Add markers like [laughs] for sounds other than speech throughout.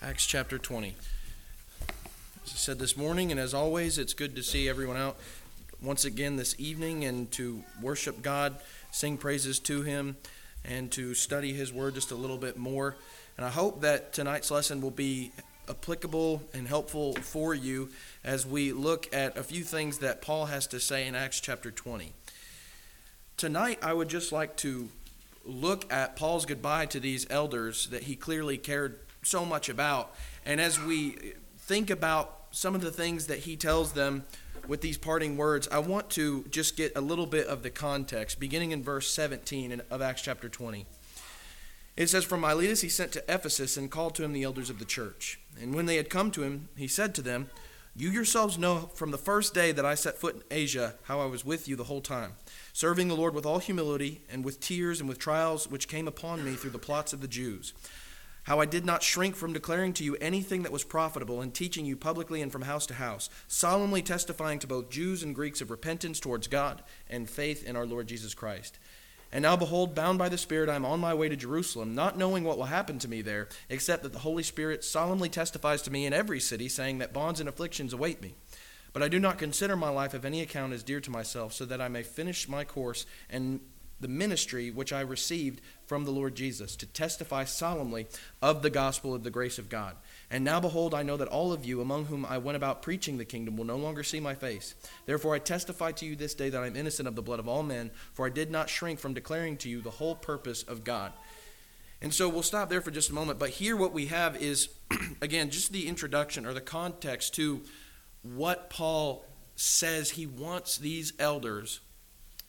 Acts chapter 20. As I said this morning, and as always, it's good to see everyone out once again this evening and to worship God, sing praises to Him, and to study His Word just a little bit more. And I hope that tonight's lesson will be applicable and helpful for you as we look at a few things that Paul has to say in Acts chapter 20. Tonight, I would just like to look at Paul's goodbye to these elders that he clearly cared so much about. And as we think about some of the things that he tells them with these parting words, I want to just get a little bit of the context, beginning in verse 17 of Acts chapter 20. It says, From Miletus he sent to Ephesus and called to him the elders of the church. And when they had come to him, he said to them, You yourselves know from the first day that I set foot in Asia how I was with you the whole time, serving the Lord with all humility and with tears and with trials which came upon me through the plots of the Jews how I did not shrink from declaring to you anything that was profitable and teaching you publicly and from house to house, solemnly testifying to both Jews and Greeks of repentance towards God and faith in our Lord Jesus Christ. And now, behold, bound by the Spirit, I am on my way to Jerusalem, not knowing what will happen to me there, except that the Holy Spirit solemnly testifies to me in every city, saying that bonds and afflictions await me. But I do not consider my life of any account as dear to myself, so that I may finish my course and the ministry which I received from the Lord Jesus, to testify solemnly of the gospel of the grace of God. And now, behold, I know that all of you, among whom I went about preaching the kingdom, will no longer see my face. Therefore, I testify to you this day that I am innocent of the blood of all men, for I did not shrink from declaring to you the whole purpose of God. And so we'll stop there for just a moment. But here, what we have is, [clears throat] again, just the introduction or the context to what Paul says he wants these elders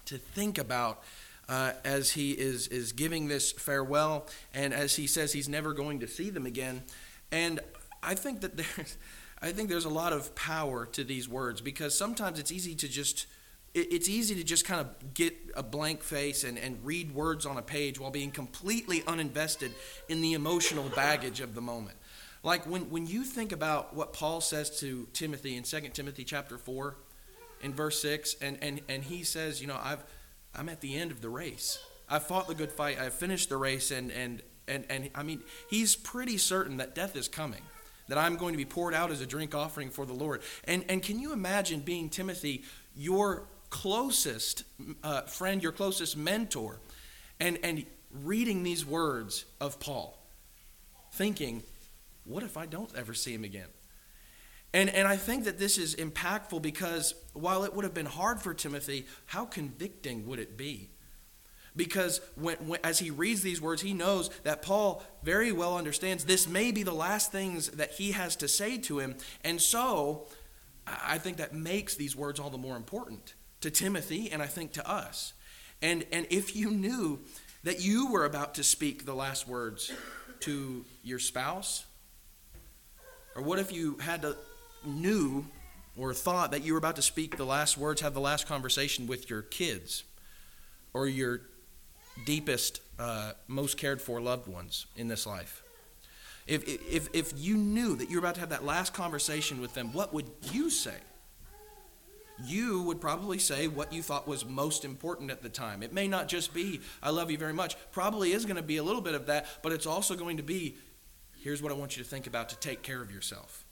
to think about uh, as he is, is giving this farewell and as he says he's never going to see them again. And I think that there's, [laughs] I think there's a lot of power to these words because sometimes it's easy to just it's easy to just kind of get a blank face and, and read words on a page while being completely uninvested in the emotional baggage of the moment. Like when, when you think about what Paul says to Timothy in 2 Timothy chapter 4 in verse 6, and, and, and he says, you know, I've I'm at the end of the race. I fought the good fight. I finished the race, and and and and I mean, he's pretty certain that death is coming, that I'm going to be poured out as a drink offering for the Lord. And and can you imagine being Timothy, your closest uh, friend, your closest mentor, and and reading these words of Paul, thinking, what if I don't ever see him again? And, and I think that this is impactful because while it would have been hard for Timothy, how convicting would it be? Because when, when, as he reads these words, he knows that Paul very well understands this may be the last things that he has to say to him. And so I think that makes these words all the more important to Timothy and I think to us. And, and if you knew that you were about to speak the last words to your spouse, or what if you had to knew or thought that you were about to speak the last words, have the last conversation with your kids or your deepest, uh, most cared for loved ones in this life. If, if, if you knew that you were about to have that last conversation with them, what would you say? You would probably say what you thought was most important at the time. It may not just be, I love you very much. Probably is going to be a little bit of that, but it's also going to be, here's what I want you to think about to take care of yourself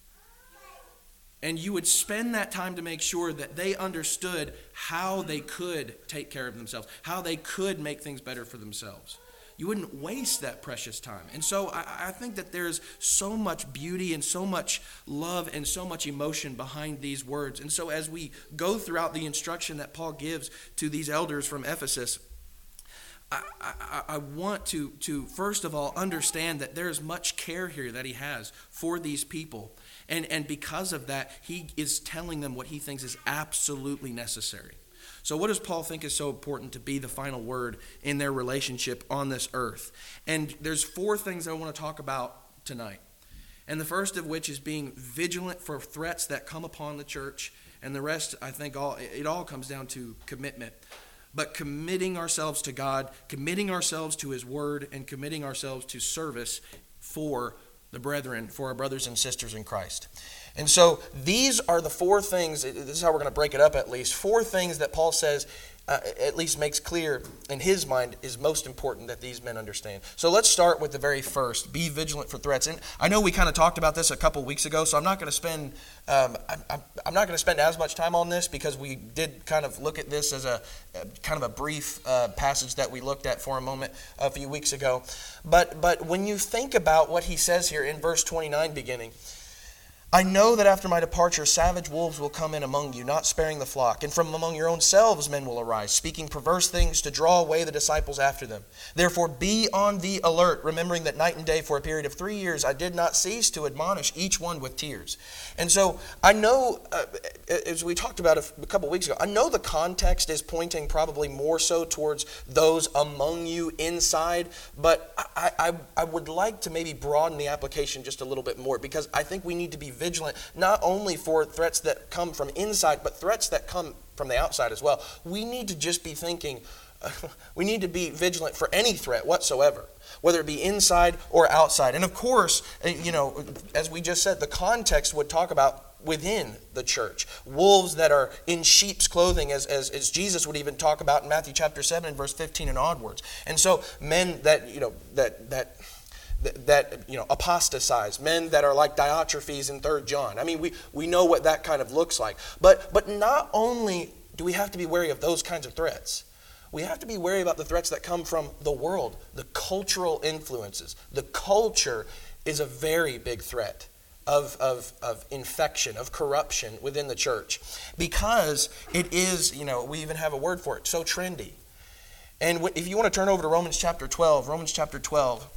and you would spend that time to make sure that they understood how they could take care of themselves, how they could make things better for themselves. You wouldn't waste that precious time. And so I, I, think that there's so much beauty and so much love and so much emotion behind these words. And so as we go throughout the instruction that Paul gives to these elders from Ephesus, I, I, I, want to, to, first of all, understand that there's much care here that he has for these people. And, and because of that, he is telling them what he thinks is absolutely necessary. So, what does Paul think is so important to be the final word in their relationship on this earth? And there's four things I want to talk about tonight. And the first of which is being vigilant for threats that come upon the church. And the rest, I think, all it all comes down to commitment. But committing ourselves to God, committing ourselves to His Word, and committing ourselves to service for the brethren, for our brothers and sisters in Christ. And so these are the four things, this is how we're going to break it up at least, four things that Paul says uh, at least makes clear in his mind is most important that these men understand. So let's start with the very first be vigilant for threats. And I know we kind of talked about this a couple weeks ago, so I'm not going to spend. Um, I'm, I'm, not going to spend as much time on this because we did kind of look at this as a, a kind of a brief uh, passage that we looked at for a moment a few weeks ago. But but when you think about what he says here in verse 29 beginning, I know that after my departure, savage wolves will come in among you, not sparing the flock. And from among your own selves men will arise, speaking perverse things to draw away the disciples after them. Therefore, be on the alert, remembering that night and day for a period of three years I did not cease to admonish each one with tears. And so I know, uh, as we talked about a, couple weeks ago, I know the context is pointing probably more so towards those among you inside, but I, I, I would like to maybe broaden the application just a little bit more because I think we need to be vigilant not only for threats that come from inside, but threats that come from the outside as well. We need to just be thinking, [laughs] we need to be vigilant for any threat whatsoever, whether it be inside or outside. And of course, eh, you know, as we just said, the context would talk about within the church. Wolves that are in sheep's clothing, as, as, as, Jesus would even talk about in Matthew chapter 7 and verse 15 and onwards. And so men that, you know, that, that that you know apostatize men that are like diotrephes in third john. I mean we, we know what that kind of looks like. But but not only do we have to be wary of those kinds of threats we have to be wary about the threats that come from the world the cultural influences. The culture is a very big threat of, of, of infection, of corruption within the church. Because it is, you know, we even have a word for it, so trendy. And if you want to turn over to Romans chapter 12, Romans chapter 12,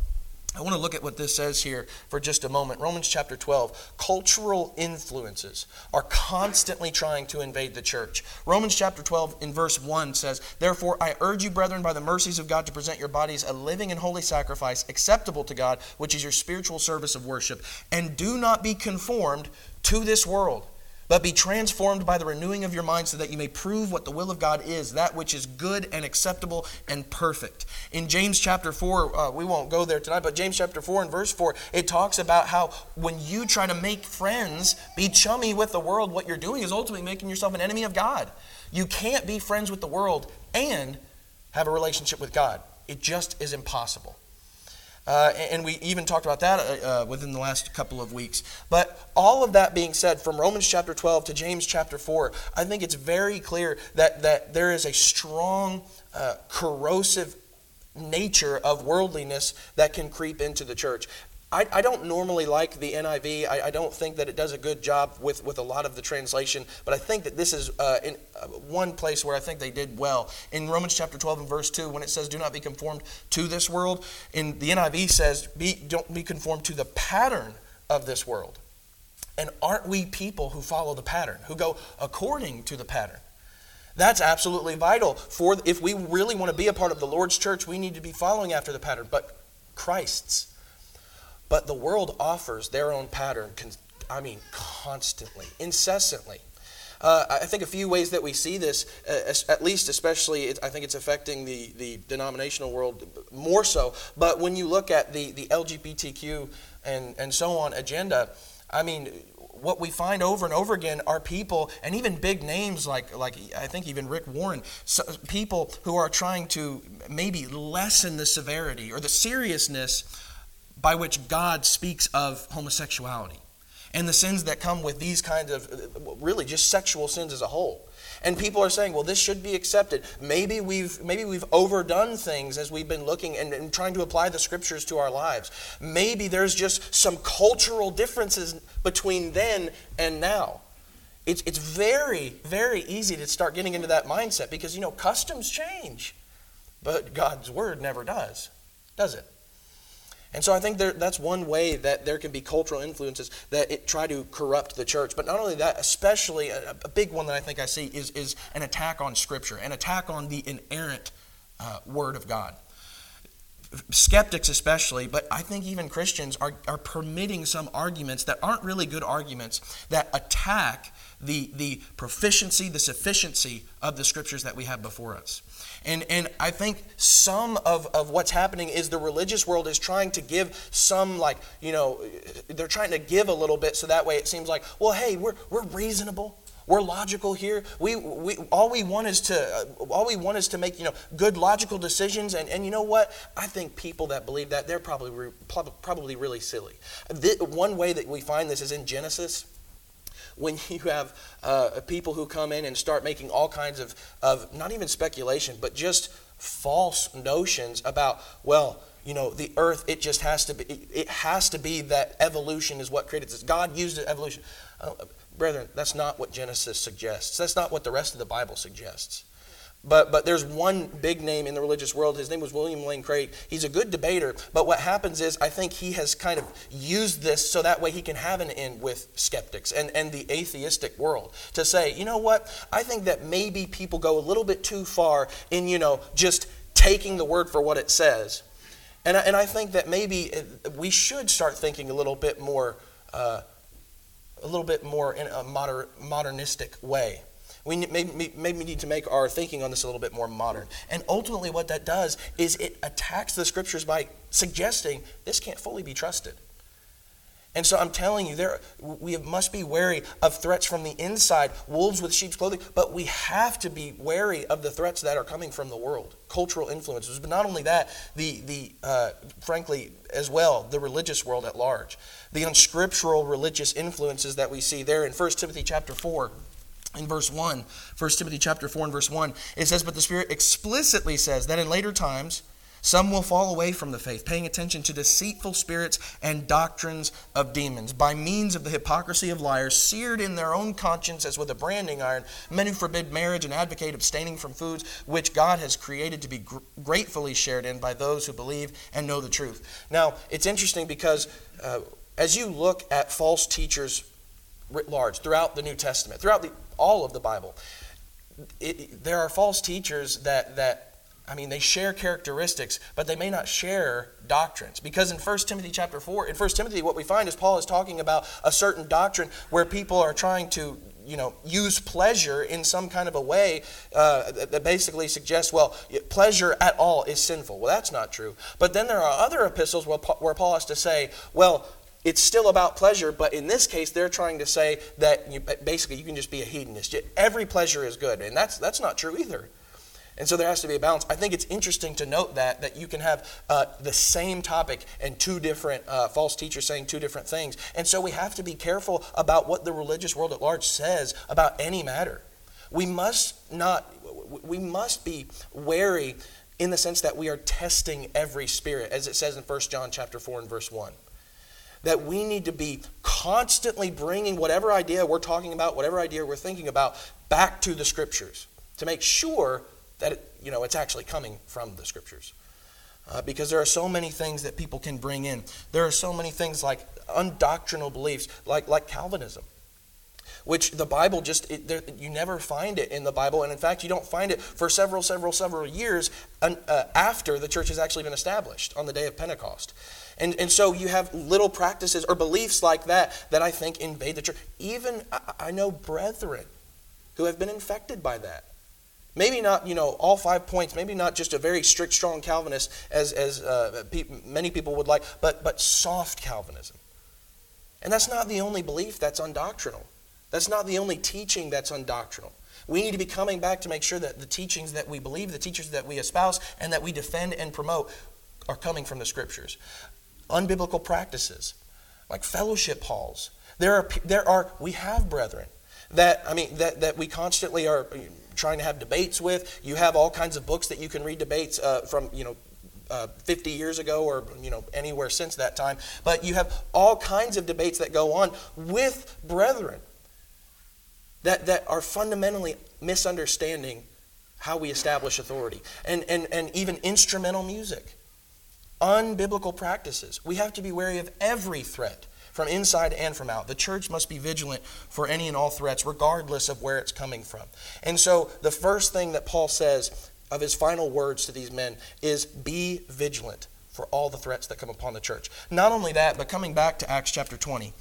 I want to look at what this says here for just a moment. Romans chapter 12. Cultural influences are constantly trying to invade the church. Romans chapter 12, in verse 1 says, Therefore, I urge you, brethren, by the mercies of God, to present your bodies a living and holy sacrifice, acceptable to God, which is your spiritual service of worship. And do not be conformed to this world but be transformed by the renewing of your mind so that you may prove what the will of God is, that which is good and acceptable and perfect. In James chapter 4, uh, we won't go there tonight, but James chapter 4 and verse 4, it talks about how when you try to make friends, be chummy with the world, what you're doing is ultimately making yourself an enemy of God. You can't be friends with the world and have a relationship with God. It just is impossible. Uh, and we even talked about that uh, uh, within the last couple of weeks. But all of that being said, from Romans chapter 12 to James chapter 4, I think it's very clear that, that there is a strong, uh, corrosive nature of worldliness that can creep into the church. I, I don't normally like the NIV. I, I, don't think that it does a good job with, with a lot of the translation, but I think that this is uh, in, uh, one place where I think they did well. In Romans chapter 12 and verse 2, when it says, Do not be conformed to this world, in the NIV says, be, Don't be conformed to the pattern of this world. And aren't we people who follow the pattern, who go according to the pattern? That's absolutely vital for if we really want to be a part of the Lord's church, we need to be following after the pattern, but Christ's but the world offers their own pattern, I mean, constantly, incessantly. Uh, I think a few ways that we see this, uh, at least especially, I think it's affecting the, the denominational world more so. But when you look at the, the LGBTQ and, and so on agenda, I mean, what we find over and over again are people, and even big names like, like I think even Rick Warren, so people who are trying to maybe lessen the severity or the seriousness by which God speaks of homosexuality and the sins that come with these kinds of really just sexual sins as a whole. And people are saying, well, this should be accepted. Maybe we've, maybe we've overdone things as we've been looking and, and trying to apply the scriptures to our lives. Maybe there's just some cultural differences between then and now. It's, it's very, very easy to start getting into that mindset because, you know, customs change. But God's word never does, does it? And so I think there, that's one way that there can be cultural influences that it try to corrupt the church. But not only that, especially a, a big one that I think I see is, is an attack on Scripture, an attack on the inerrant uh, Word of God. Skeptics, especially, but I think even Christians are, are permitting some arguments that aren't really good arguments that attack the, the proficiency, the sufficiency of the Scriptures that we have before us. And, and I think some of, of what's happening is the religious world is trying to give some, like, you know, they're trying to give a little bit so that way it seems like, well, hey, we're, we're reasonable. We're logical here. We, we, all we want is to uh, all we want is to make you know good logical decisions. And, and you know what? I think people that believe that they're probably probably really silly. The, one way that we find this is in Genesis when [laughs] you have uh, people who come in and start making all kinds of, of not even speculation, but just false notions about, well, you know, the earth, it just has to be, it has to be that evolution is what created this. God used evolution. Uh, brethren, that's not what Genesis suggests. That's not what the rest of the Bible suggests. But, but there's one big name in the religious world. His name was William Lane Craig. He's a good debater, but what happens is I think he has kind of used this so that way he can have an end with skeptics and, and the atheistic world to say, you know what? I think that maybe people go a little bit too far in, you know, just taking the word for what it says. And I, and I think that maybe we should start thinking a little bit more, uh, a little bit more in a moder, modernistic way. We maybe, maybe need to make our thinking on this a little bit more modern. And ultimately, what that does is it attacks the scriptures by suggesting this can't fully be trusted. And so I'm telling you, there we must be wary of threats from the inside, wolves with sheep's clothing, but we have to be wary of the threats that are coming from the world, cultural influences. But not only that, the the uh, frankly as well, the religious world at large, the unscriptural religious influences that we see there in 1 Timothy chapter four in verse 1 1 timothy chapter 4 and verse 1 it says but the spirit explicitly says that in later times some will fall away from the faith paying attention to deceitful spirits and doctrines of demons. By means of the hypocrisy of liars seared in their own conscience as with a branding iron men who forbid marriage and advocate abstaining from foods which god has created to be gr- gratefully shared in by those who believe and know the truth. Now it's interesting because uh, as you look at false teachers writ large throughout the new testament throughout the all of the Bible. It, there are false teachers that, that I mean, they share characteristics, but they may not share doctrines. Because in 1 Timothy chapter 4, in 1 Timothy, what we find is Paul is talking about a certain doctrine where people are trying to, you know, use pleasure in some kind of a way uh, that basically suggests, well, pleasure at all is sinful. Well, that's not true. But then there are other epistles where Paul has to say, well, it's still about pleasure, but in this case, they're trying to say that you, basically you can just be a hedonist. Every pleasure is good, and that's that's not true either. And so there has to be a balance. I think it's interesting to note that that you can have uh, the same topic and two different uh, false teachers saying two different things. And so we have to be careful about what the religious world at large says about any matter. We must not. We must be wary in the sense that we are testing every spirit, as it says in 1 John chapter four and verse one that we need to be constantly bringing whatever idea we're talking about, whatever idea we're thinking about, back to the scriptures to make sure that it, you know it's actually coming from the scriptures. Uh, because there are so many things that people can bring in. There are so many things like undoctrinal beliefs, like like Calvinism, which the Bible just it, there, you never find it in the Bible, and in fact you don't find it for several, several, several years uh, after the church has actually been established on the day of Pentecost. And, and so you have little practices or beliefs like that that I think invade the church. Even I, I know brethren who have been infected by that. Maybe not, you know, all five points. Maybe not just a very strict, strong Calvinist, as as uh, pe- many people would like, but but soft Calvinism. And that's not the only belief that's undoctrinal. That's not the only teaching that's undoctrinal. We need to be coming back to make sure that the teachings that we believe, the teachers that we espouse, and that we defend and promote are coming from the scriptures unbiblical practices, like fellowship halls. There are, there are, we have brethren that, I mean, that, that we constantly are trying to have debates with. You have all kinds of books that you can read debates uh, from, you know, uh, 50 years ago or you know anywhere since that time but you have all kinds of debates that go on with brethren that, that are fundamentally misunderstanding how we establish authority and, and, and even instrumental music unbiblical practices. We have to be wary of every threat from inside and from out. The church must be vigilant for any and all threats, regardless of where it's coming from. And so, the first thing that Paul says of his final words to these men is be vigilant for all the threats that come upon the church. Not only that, but coming back to Acts chapter 20.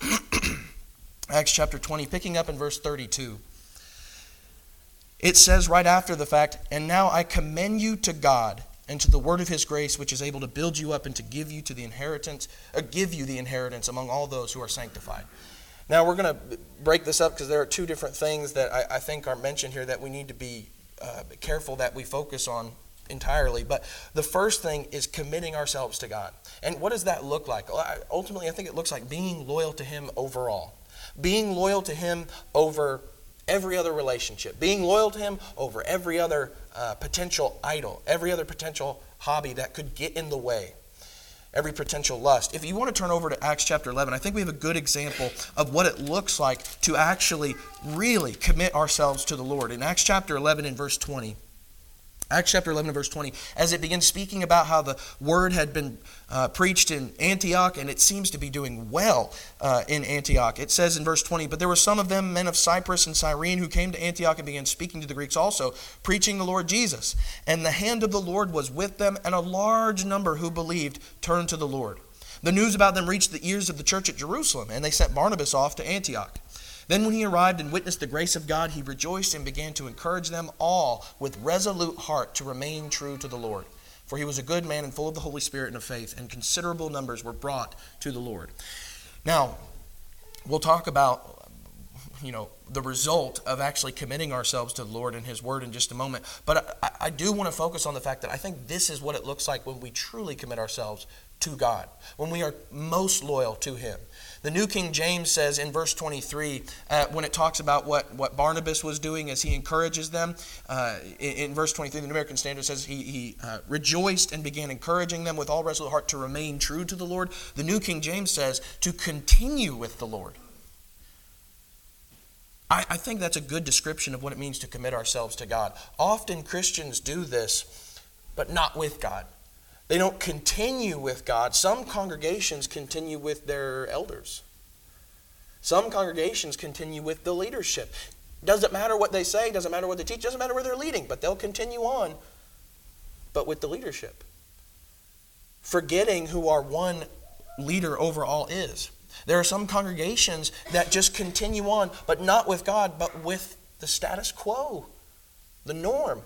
[clears throat] Acts chapter 20, picking up in verse 32. It says right after the fact, And now I commend you to God and to the word of his grace which is able to build you up and to give you to the inheritance uh, give you the inheritance among all those who are sanctified Now, we're going to break this up because there are two different things that I, I, think are mentioned here that we need to be uh, careful that we focus on entirely. But the first thing is committing ourselves to God. And what does that look like? Ultimately, I think it looks like being loyal to Him overall, being loyal to Him over every other relationship, being loyal to Him over every other uh, potential idol, every other potential hobby that could get in the way, every potential lust. If you want to turn over to Acts chapter 11, I think we have a good example of what it looks like to actually really commit ourselves to the Lord. In Acts chapter 11 and verse 20, Acts chapter 11 verse 20, as it begins speaking about how the word had been uh, preached in Antioch, and it seems to be doing well uh, in Antioch. It says in verse 20, But there were some of them, men of Cyprus and Cyrene, who came to Antioch and began speaking to the Greeks also, preaching the Lord Jesus. And the hand of the Lord was with them, and a large number who believed turned to the Lord. The news about them reached the ears of the church at Jerusalem, and they sent Barnabas off to Antioch. Then, when he arrived and witnessed the grace of God, he rejoiced and began to encourage them all with resolute heart to remain true to the Lord. For he was a good man and full of the Holy Spirit and of faith, and considerable numbers were brought to the Lord. Now, we'll talk about you know the result of actually committing ourselves to the Lord and His Word in just a moment. But I, I do want to focus on the fact that I think this is what it looks like when we truly commit ourselves to God, when we are most loyal to Him. The New King James says in verse 23, uh, when it talks about what, what Barnabas was doing as he encourages them, uh, in, in, verse 23, the New American Standard says he, he uh, rejoiced and began encouraging them with all resolute heart to remain true to the Lord. The New King James says to continue with the Lord. I, I think that's a good description of what it means to commit ourselves to God. Often Christians do this, but not with God. They don't continue with God. Some congregations continue with their elders. Some congregations continue with the leadership. Doesn't matter what they say, doesn't matter what they teach, doesn't matter where they're leading, but they'll continue on, but with the leadership. Forgetting who our one leader over all is. There are some congregations that just continue on, but not with God, but with the status quo, the norm.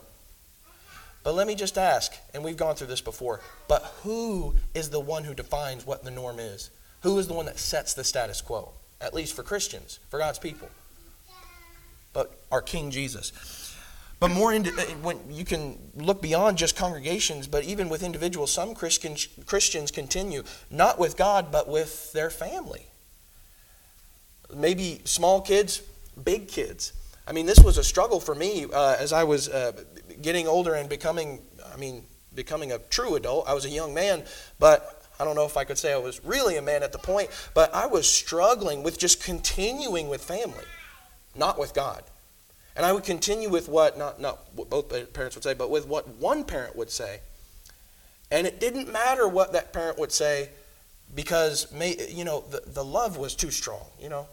But let me just ask, and we've gone through this before, but who is the one who defines what the norm is? Who is the one that sets the status quo? At least for Christians, for God's people. But our King Jesus. But more into, uh, when you can look beyond just congregations, but even with individuals, some Christians, Christians continue not with God, but with their family. Maybe small kids, big kids. I mean, this was a struggle for me uh, as I was uh, getting older and becoming, I mean, becoming a true adult. I was a young man, but I don't know if I could say I was really a man at the point, but I was struggling with just continuing with family, not with God. And I would continue with what, not, not what both parents would say, but with what one parent would say. And it didn't matter what that parent would say because, you know, the, the love was too strong, you know.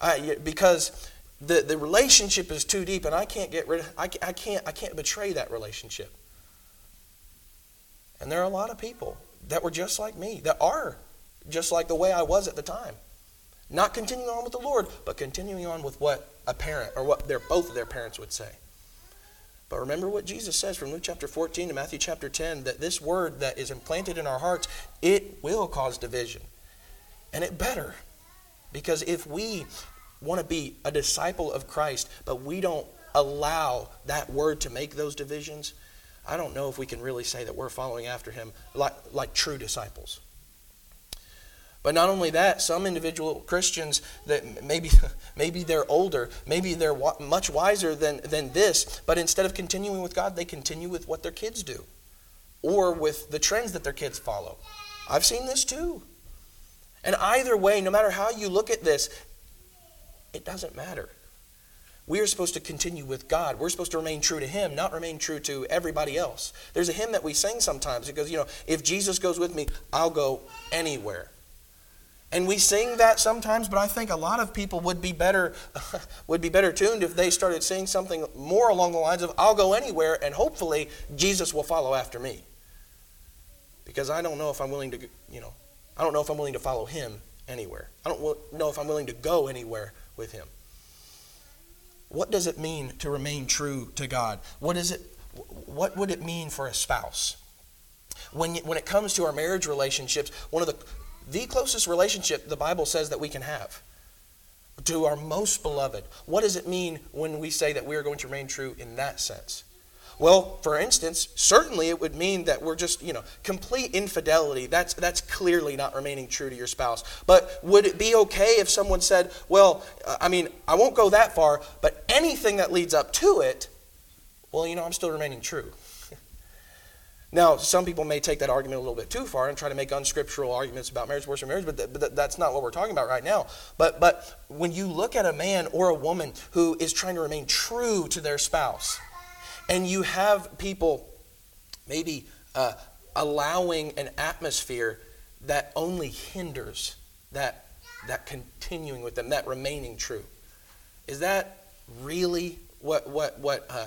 I, because the, the relationship is too deep and I can't get rid of I, I can't I can't betray that relationship. And there are a lot of people that were just like me, that are just like the way I was at the time. Not continuing on with the Lord, but continuing on with what a parent or what their both of their parents would say. But remember what Jesus says from Luke chapter 14 to Matthew chapter 10 that this word that is implanted in our hearts, it will cause division. And it better. Because if we want to be a disciple of Christ, but we don't allow that word to make those divisions, I don't know if we can really say that we're following after him like, like true disciples. But not only that, some individual Christians that maybe [laughs] maybe they're older, maybe they're much wiser than, than this, but instead of continuing with God, they continue with what their kids do or with the trends that their kids follow. I've seen this too. And either way, no matter how you look at this, it doesn't matter. We are supposed to continue with God. We're supposed to remain true to Him, not remain true to everybody else. There's a hymn that we sing sometimes. It goes, you know, if Jesus goes with me, I'll go anywhere. And we sing that sometimes, but I think a lot of people would be better [laughs] would be better tuned if they started saying something more along the lines of I'll go anywhere and hopefully Jesus will follow after me. Because I don't know if I'm willing to, you know, I don't know if I'm willing to follow him anywhere. I don't know if I'm willing to go anywhere with him. What does it mean to remain true to God? What is it what would it mean for a spouse? When, when it comes to our marriage relationships, one of the the closest relationship the Bible says that we can have. to our most beloved. What does it mean when we say that we are going to remain true in that sense? Well, for instance, certainly it would mean that we're just, you know, complete infidelity. That's that's clearly not remaining true to your spouse. But would it be okay if someone said, "Well, I mean, I won't go that far, but anything that leads up to it, well, you know, I'm still remaining true." [laughs] Now, some people may take that argument a little bit too far and try to make unscriptural arguments about marriage, and marriage, but, th- but th- that's not what we're talking about right now. But, but when you look at a man or a woman who is trying to remain true to their spouse, and you have people maybe uh, allowing an atmosphere that only hinders that, that continuing with them, that remaining true, is that really what, what, what uh,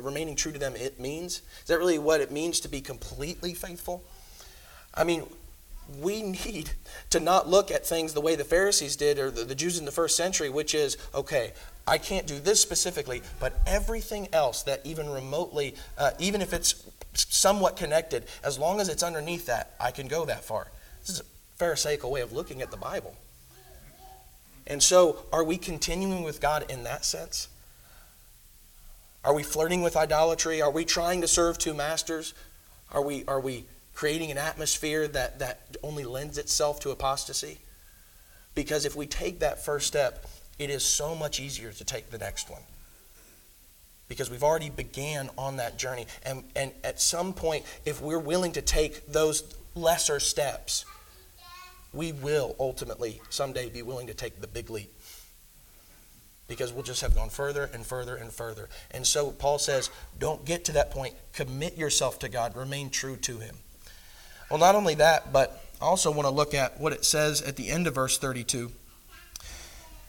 remaining true to them it means? Is that really what it means to be completely faithful? I mean, we [laughs] need to not look at things the way the Pharisees did or the, the, Jews in the first century, which is, okay, I can't do this specifically, but everything else that even remotely, uh, even if it's somewhat connected, as long as it's underneath that, I can go that far. This is a Pharisaical way of looking at the Bible. And so, are we continuing with God in that sense? Are we flirting with idolatry? Are we trying to serve two masters? Are we, are we creating an atmosphere that, that only lends itself to apostasy? Because if we take that first step, it is so much easier to take the next one. Because we've already began on that journey. And, and at some point, if we're willing to take those lesser steps, we will ultimately someday be willing to take the big leap because we'll just have gone further and further and further. And so Paul says, don't get to that point. Commit yourself to God, remain true to Him. Well, not only that, but I also want to look at what it says at the end of verse 32.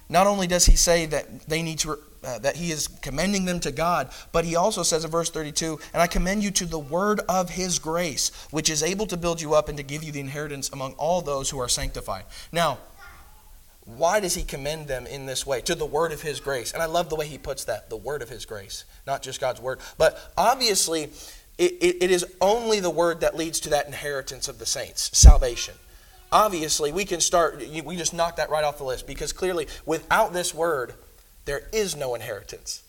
Not only does he say that they need to uh, that he is commending them to God, but he also says in verse 32, "And I commend you to the word of his grace, which is able to build you up and to give you the inheritance among all those who are sanctified." Now, why does he commend them in this way? To the word of his grace. And I love the way he puts that the word of his grace, not just God's word. But obviously, it, it, it is only the word that leads to that inheritance of the saints, salvation. Obviously, we can start, we just knock that right off the list because clearly, without this word, there is no inheritance.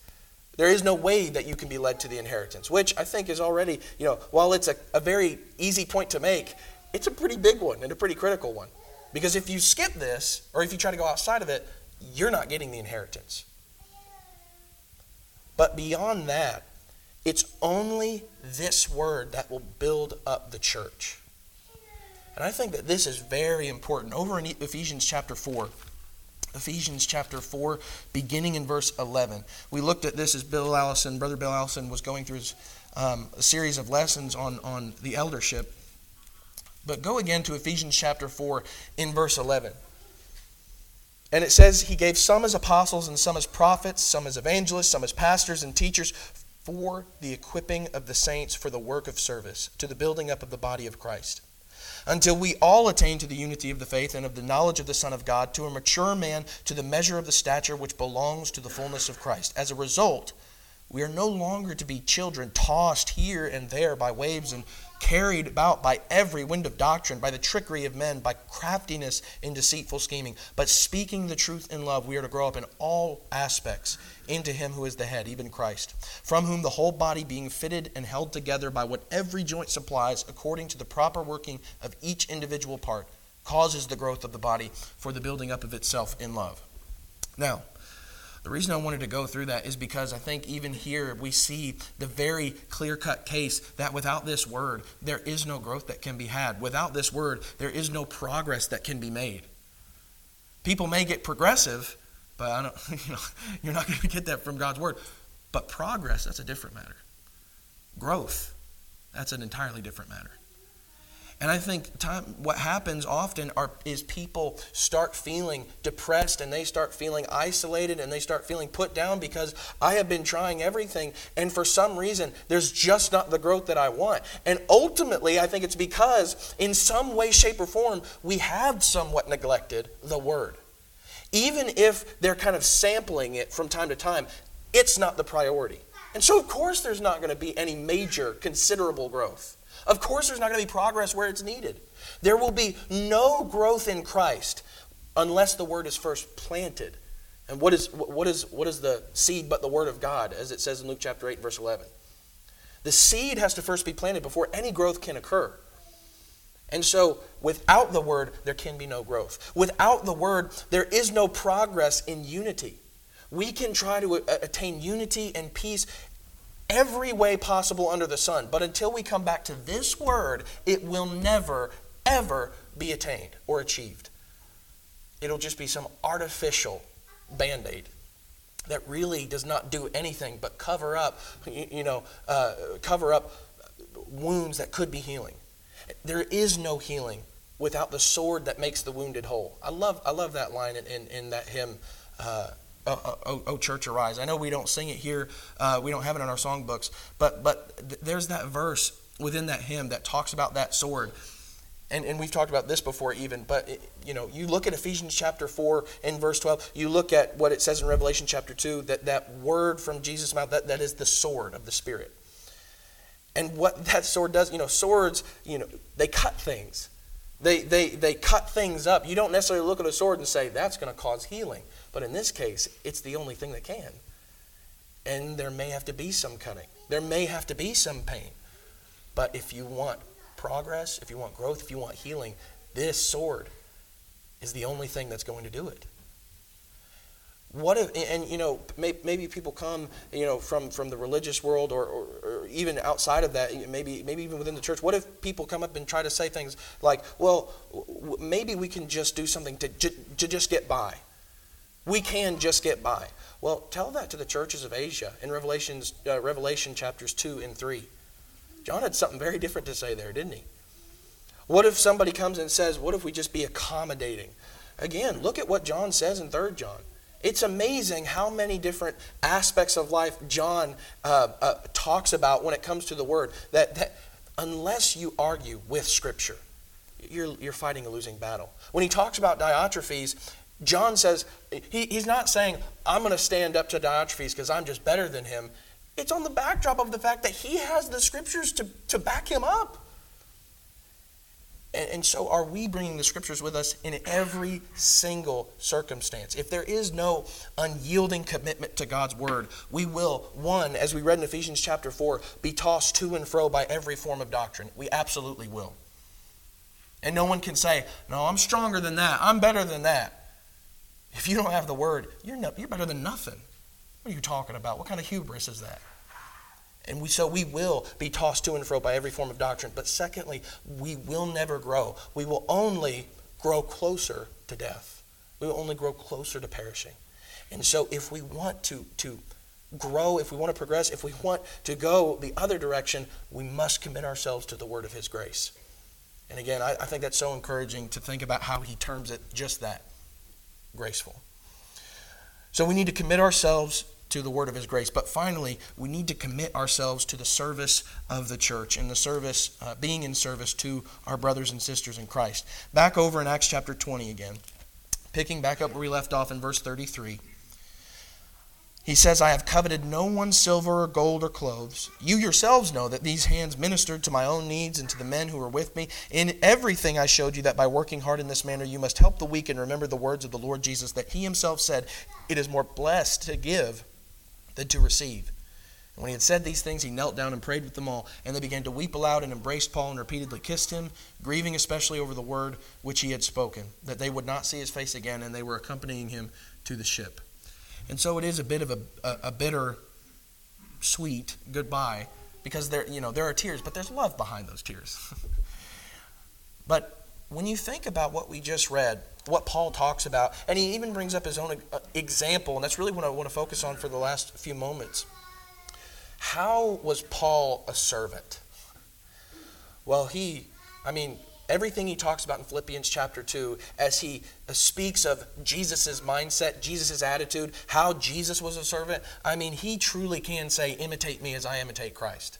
There is no way that you can be led to the inheritance, which I think is already, you know, while it's a, a very easy point to make, it's a pretty big one and a pretty critical one. Because if you skip this, or if you try to go outside of it, you're not getting the inheritance. But beyond that, it's only this word that will build up the church. And I think that this is very important. Over in Ephesians chapter 4, Ephesians chapter 4, beginning in verse 11. We looked at this as Bill Allison, Brother Bill Allison, was going through his, um, a series of lessons on, on the eldership. But go again to Ephesians chapter 4 in verse 11. And it says, He gave some as apostles, and some as prophets, some as evangelists, some as pastors and teachers for the equipping of the saints for the work of service, to the building up of the body of Christ, until we all attain to the unity of the faith and of the knowledge of the Son of God, to a mature man, to the measure of the stature which belongs to the fullness of Christ. As a result, we are no longer to be children tossed here and there by waves and carried about by every wind of doctrine, by the trickery of men, by craftiness in deceitful scheming. But speaking the truth in love, we are to grow up in all aspects into Him who is the head, even Christ, from whom the whole body being fitted and held together by what every joint supplies, according to the proper working of each individual part, causes the growth of the body for the building up of itself in love. Now, the reason I wanted to go through that is because I think even here we see the very clear cut case that without this word, there is no growth that can be had. Without this word, there is no progress that can be made. People may get progressive, but I don't, [laughs] you know, you're not going to get that from God's word. But progress, that's a different matter. Growth, that's an entirely different matter. And I think time, what happens often are, is people start feeling depressed and they start feeling isolated and they start feeling put down because I have been trying everything and for some reason there's just not the growth that I want. And ultimately, I think it's because in some way, shape, or form, we have somewhat neglected the Word. Even if they're kind of sampling it from time to time, it's not the priority. And so, of course, there's not going to be any major, considerable growth. Of course, there's not going to be progress where it's needed. There will be no growth in Christ unless the word is first planted And what is, what, is, what is the seed but the word of God, as it says in Luke chapter 8, verse 11? The seed has to first be planted before any growth can occur. And so, without the word, there can be no growth. Without the word, there is no progress in unity. We can try to uh, attain unity and peace every way possible under the sun, but until we come back to this word, it will never, ever be attained or achieved. It'll just be some artificial band aid that really does not do anything but cover up, you know, uh, cover up wounds that could be healing. There is no healing without the sword that makes the wounded whole. I love, I love that line in, in, in that hymn, uh, oh, oh, oh, Church Arise. I know we don't sing it here, uh, we don't have it in our songbooks, but, but th- there's that verse within that hymn that talks about that sword. And, and we've talked about this before even but it, you know you look at ephesians chapter 4 and verse 12 you look at what it says in revelation chapter 2 that that word from jesus' mouth that, that is the sword of the spirit. And what [laughs] that sword does you know swords you know they cut things. They, they, they cut things up. You don't necessarily look at a sword and say that's going to cause healing but in this case it's the only thing that can and there may have to be some cutting there may have to be some pain but if you want progress, if you want growth, if you want healing, this sword is the only thing that's going to do it. What if, and you know, maybe people come, you know, from, from the religious world or, or, or, even outside of that, maybe, maybe even within the church. What if people come up and try to say things like, well, maybe we can just do something to, to just get by? We can just get by. Well, tell that to the churches of Asia in Revelations, uh, Revelation chapters 2 and 3. John had something very different to say there, didn't he? What if somebody comes and says, What if we just be accommodating? Again, look at what John says in 3 John. It's amazing how many different aspects of life John uh, uh, talks about when it comes to the Word. That, that unless you argue with Scripture, you're, you're fighting a losing battle. When he talks about Diotrephes, John says, he, he's not saying, I'm going to stand up to Diotrephes because I'm just better than him. It's on the backdrop of the fact that he has the scriptures to, to back him up. And, and so, are we bringing the scriptures with us in every single circumstance? If there is no unyielding commitment to God's word, we will, one, as we read in Ephesians chapter 4, be tossed to and fro by every form of doctrine. We absolutely will. And no one can say, No, I'm stronger than that. I'm better than that. If you don't have the word, you're, no, you're better than nothing. What are you talking about? What kind of hubris is that? And we, so we will be tossed to and fro by every form of doctrine. But secondly, we will never grow. We will only grow closer to death. We will only grow closer to perishing. And so if we want to, to grow, if we want to progress, if we want to go the other direction, we must commit ourselves to the word of his grace. And again, I, I think that's so encouraging to think about how he terms it just that graceful. So we need to commit ourselves to the word of his grace. But finally, we need to commit ourselves to the service of the church and the service, uh, being in service to our brothers and sisters in Christ. Back over in Acts chapter 20 again, picking back up where we left off in verse 33. He says, I have coveted no one's silver or gold or clothes. You yourselves know that these hands ministered to my own needs and to the men who were with me. In everything I showed you that by working hard in this manner you must help the weak and remember the words of the Lord Jesus that he himself said, It is more blessed to give than to receive. And when he had said these things, he knelt down and prayed with them all. And they began to weep aloud and embraced Paul and repeatedly kissed him, grieving especially over the word which he had spoken, that they would not see his face again, and they were accompanying him to the ship. And so it is a bit of a, a, a bitter, sweet goodbye, because there, you know, there are tears, but there's love behind those tears. [laughs] but when you think about what we just read, what Paul talks about, and he even brings up his own uh, example, and that's really what I want to focus on for the last few moments. How was Paul a servant? Well, he, I mean, everything he talks about in Philippians chapter 2, as he uh, speaks of Jesus' mindset, Jesus' attitude, how Jesus was a servant, I mean, he truly can say, imitate me as I imitate Christ.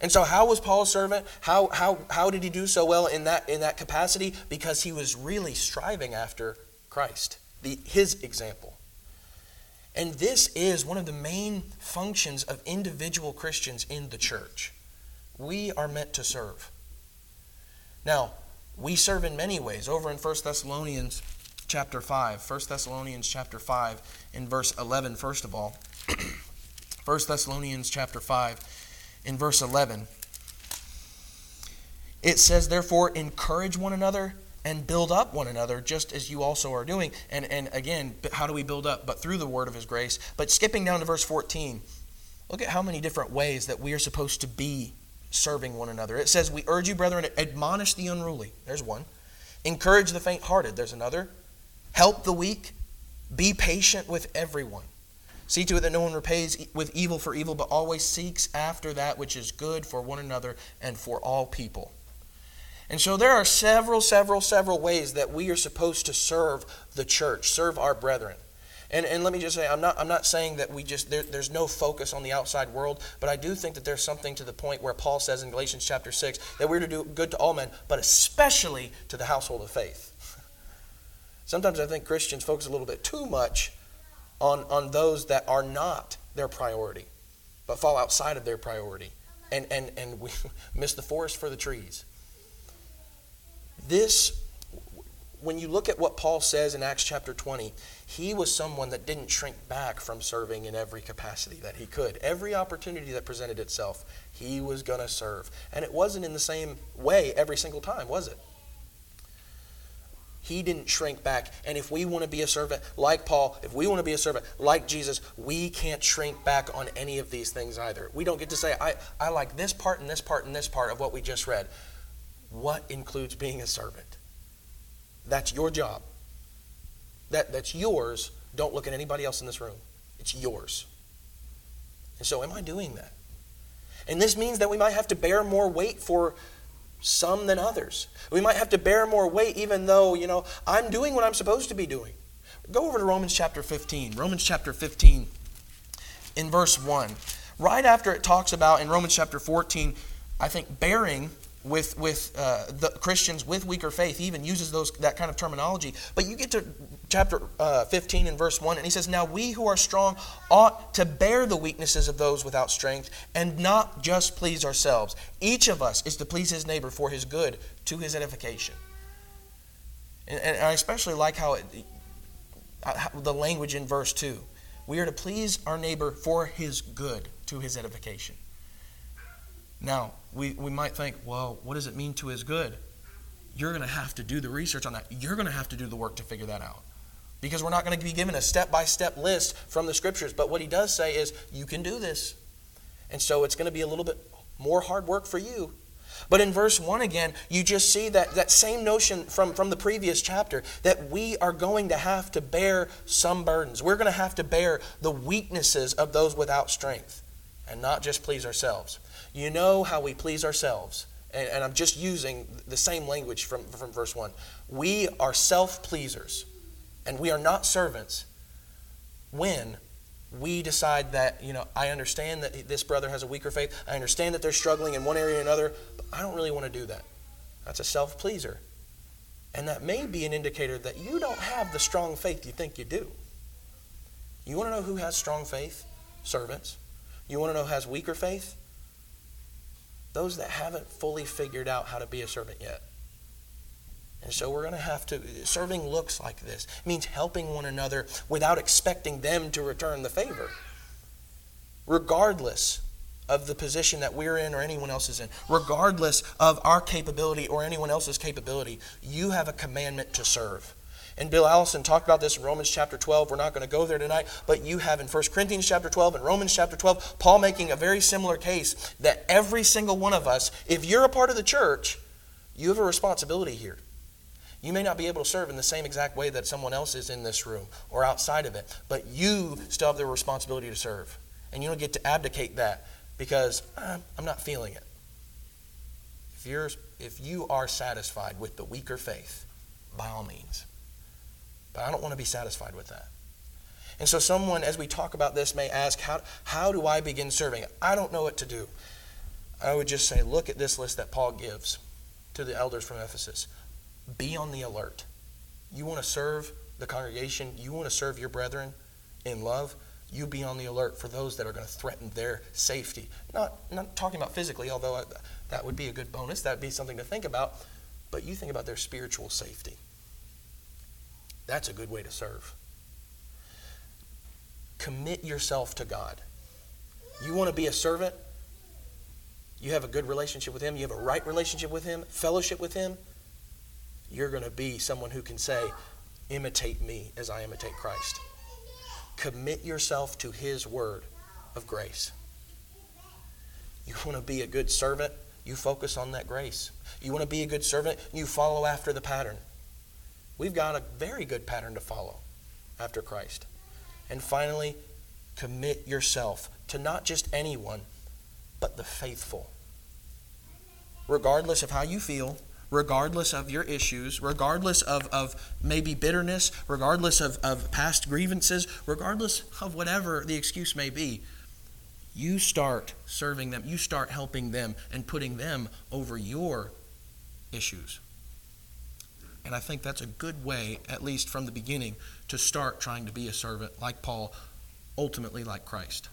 And so, how was Paul a servant? How, how, how did he do so well in that, in that capacity? Because he was really striving after Christ, the, his example. And this is one of the main functions of individual Christians in the church. We are meant to serve. Now, we serve in many ways. Over in 1 Thessalonians chapter 5. 1 Thessalonians chapter 5 in verse 11 first of all. [clears throat] 1 Thessalonians chapter 5 in verse 11. It says, Therefore, encourage one another and build up one another, just as you also are doing. And, and again, how do we build up? But through the word of his grace. But skipping down to verse 14, look at how many different ways that we are supposed to be serving one another. It says, We urge you, brethren, admonish the unruly. There's one. Encourage the faint hearted. There's another. Help the weak. Be patient with everyone. See to it that no one repays with evil for evil, but always seeks after that which is good for one another and for all people. And so there are several, several, several ways that we are supposed to serve the church, serve our brethren. And, and let me just say, I'm not, I'm not saying that we just, there, there's no focus on the outside world, but I do think that there's something to the point where Paul says in Galatians chapter 6 that we're to do good to all men, but especially to the household of faith. [laughs] Sometimes I think Christians focus a little bit too much on, on those that are not their priority, but fall outside of their priority. And, and, and we [laughs] miss the forest for the trees. This, when you look at what Paul says in Acts chapter 20, he was someone that didn't shrink back from serving in every capacity that he could. Every opportunity that presented itself, he was going to serve. And it wasn't in the same way every single time, was it? He didn't shrink back. And if we want to be a servant like Paul, if we want to be a servant like Jesus, we can't shrink back on any of these things either. We don't get to say, I, I like this part and this part and this part of what we just read. What includes being a servant? That's your job. That, that's yours. Don't look at anybody else in this room. It's yours. And so, am I doing that? And this means that we might have to bear more weight for some than others. We might have to bear more weight even though, you know, I'm doing what I'm supposed to be doing. Go over to Romans chapter 15. Romans chapter 15 in verse 1. Right after it talks about in Romans chapter 14, I think bearing with with uh, the Christians with weaker faith. He even uses those that kind of terminology. But you get to chapter uh, 15 and verse 1, and he says, Now we who are strong ought to bear the weaknesses of those without strength and not just please ourselves. Each of us is to please his neighbor for his good, to his edification. And, and I especially like how, it, how the language in verse 2. We are to please our neighbor for his good, to his edification. Now, we, we might think, well, what does it mean to his good? You're going to have to do the research on that. You're going to have to do the work to figure that out. Because we're not going to be given a step by step list from the scriptures. But what he does say is, you can do this. And so it's going to be a little bit more hard work for you. But in verse 1 again, you just see that, that same notion from, from the previous chapter that we are going to have to bear some burdens. We're going to have to bear the weaknesses of those without strength and not just please ourselves. You know how we please ourselves. And, and I'm just using the same language from, from verse 1. We are self pleasers, and we are not servants when we decide that, you know, I understand that this brother has a weaker faith. I understand that they're struggling in one area or another, but I don't really want to do that. That's a self pleaser. And that may be an indicator that you don't have the strong faith you think you do. You want to know who has strong faith? Servants. You want to know who has weaker faith? Those that haven't fully figured out how to be a servant yet. And so we're going to have to, serving looks like this. It means helping one another without expecting them to return the favor. Regardless of the position that we're in or anyone else is in, regardless of our capability or anyone else's capability, you have a commandment to serve. And Bill Allison talked about this in Romans chapter 12. We're not going to go there tonight, but you have in 1 Corinthians chapter 12 and Romans chapter 12, Paul making a very similar case that every single one of us, if you're a part of the church, you have a responsibility here. You may not be able to serve in the same exact way that someone else is in this room or outside of it, but you still have the responsibility to serve. And you don't get to abdicate that because uh, I'm not feeling it. If, you're, if you are satisfied with the weaker faith, by all means, but I don't want to be satisfied with that. And so, someone, as we talk about this, may ask, How, how do I begin serving? I don't know what to do. I would just say, Look at this list that Paul gives to the elders from Ephesus. Be on the alert. You want to serve the congregation, you want to serve your brethren in love, you be on the alert for those that are going to threaten their safety. Not, not talking about physically, although that would be a good bonus, that would be something to think about, but you think about their spiritual safety. That's a good way to serve. Commit yourself to God. You want to be a servant? You have a good relationship with Him, you have a right relationship with Him, fellowship with Him. You're going to be someone who can say, Imitate me as I imitate Christ. Commit yourself to His word of grace. You want to be a good servant? You focus on that grace. You want to be a good servant? You follow after the pattern. We've got a very good pattern to follow after Christ. And finally, commit yourself to not just anyone, but the faithful. Regardless of how you feel, regardless of your issues, regardless of, of maybe bitterness, regardless of, of past grievances, regardless of whatever the excuse may be, you start serving them, you start helping them and putting them over your issues. And I think that's a good way, at least from the beginning, to start trying to be a servant like Paul, ultimately like Christ.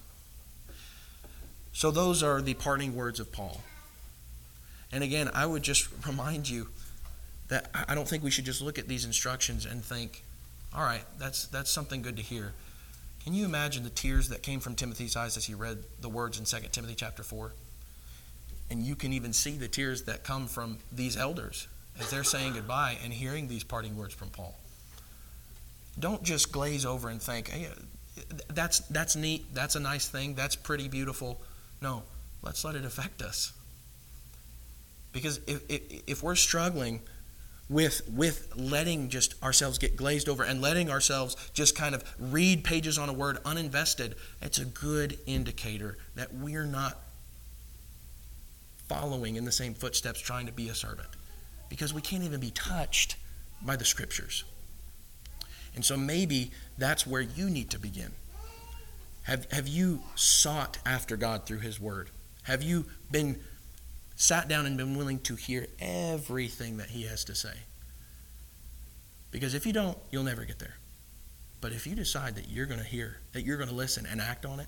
So, those are the parting words of Paul. And again, I would just [laughs] remind you that I don't think we should just look at these instructions and think, all right, that's, that's something good to hear. Can you imagine the tears that came from Timothy's eyes as he read the words in 2 Timothy chapter 4? And you can even see the tears that come from these elders as they're saying goodbye and hearing these parting words from Paul. Don't just glaze over and think, hey, that's, that's neat, that's a nice thing, that's pretty beautiful. No, let's let it affect us. Because if, if, if we're struggling with with letting just ourselves get glazed over and letting ourselves just kind of read pages on a word uninvested it's a good indicator that we're not following in the same footsteps trying to be a servant because we can't even be touched by the scriptures and so maybe that's where you need to begin have have you sought after God through his word have you been sat down and been willing to hear everything that he has to say. Because if you don't, you'll never get there. But if you decide that you're going to hear, that you're going to listen and act on it,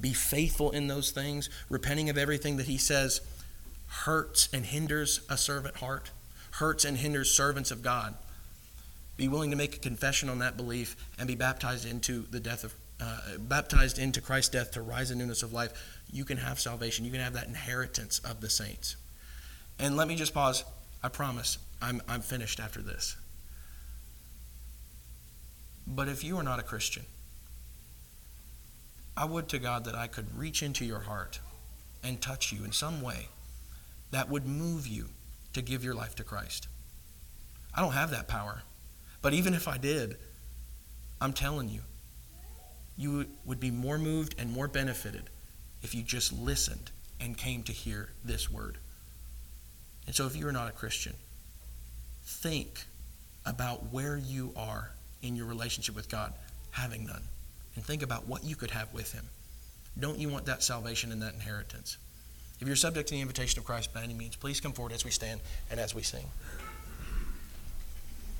be faithful in those things, repenting of everything that he says hurts and hinders a servant heart, hurts and hinders servants of God. Be willing to make a confession on that belief and be baptized into the death of uh, baptized into Christ's death to rise in newness of life you can have salvation. You can have that inheritance of the saints. And let me just pause. I promise I'm, I'm finished after this. But if you are not a Christian, I would to God that I could reach into your heart and touch you in some way that would move you to give your life to Christ. I don't have that power. But even if I did, I'm telling you, you would be more moved and more benefited if you just listened and came to hear this word. And so, if you're not a Christian, think about where you are in your relationship with God, having none, and think about what you could have with Him. Don't you want that salvation and that inheritance? If you're subject to the invitation of Christ by any means, please come forward as we stand and as we sing.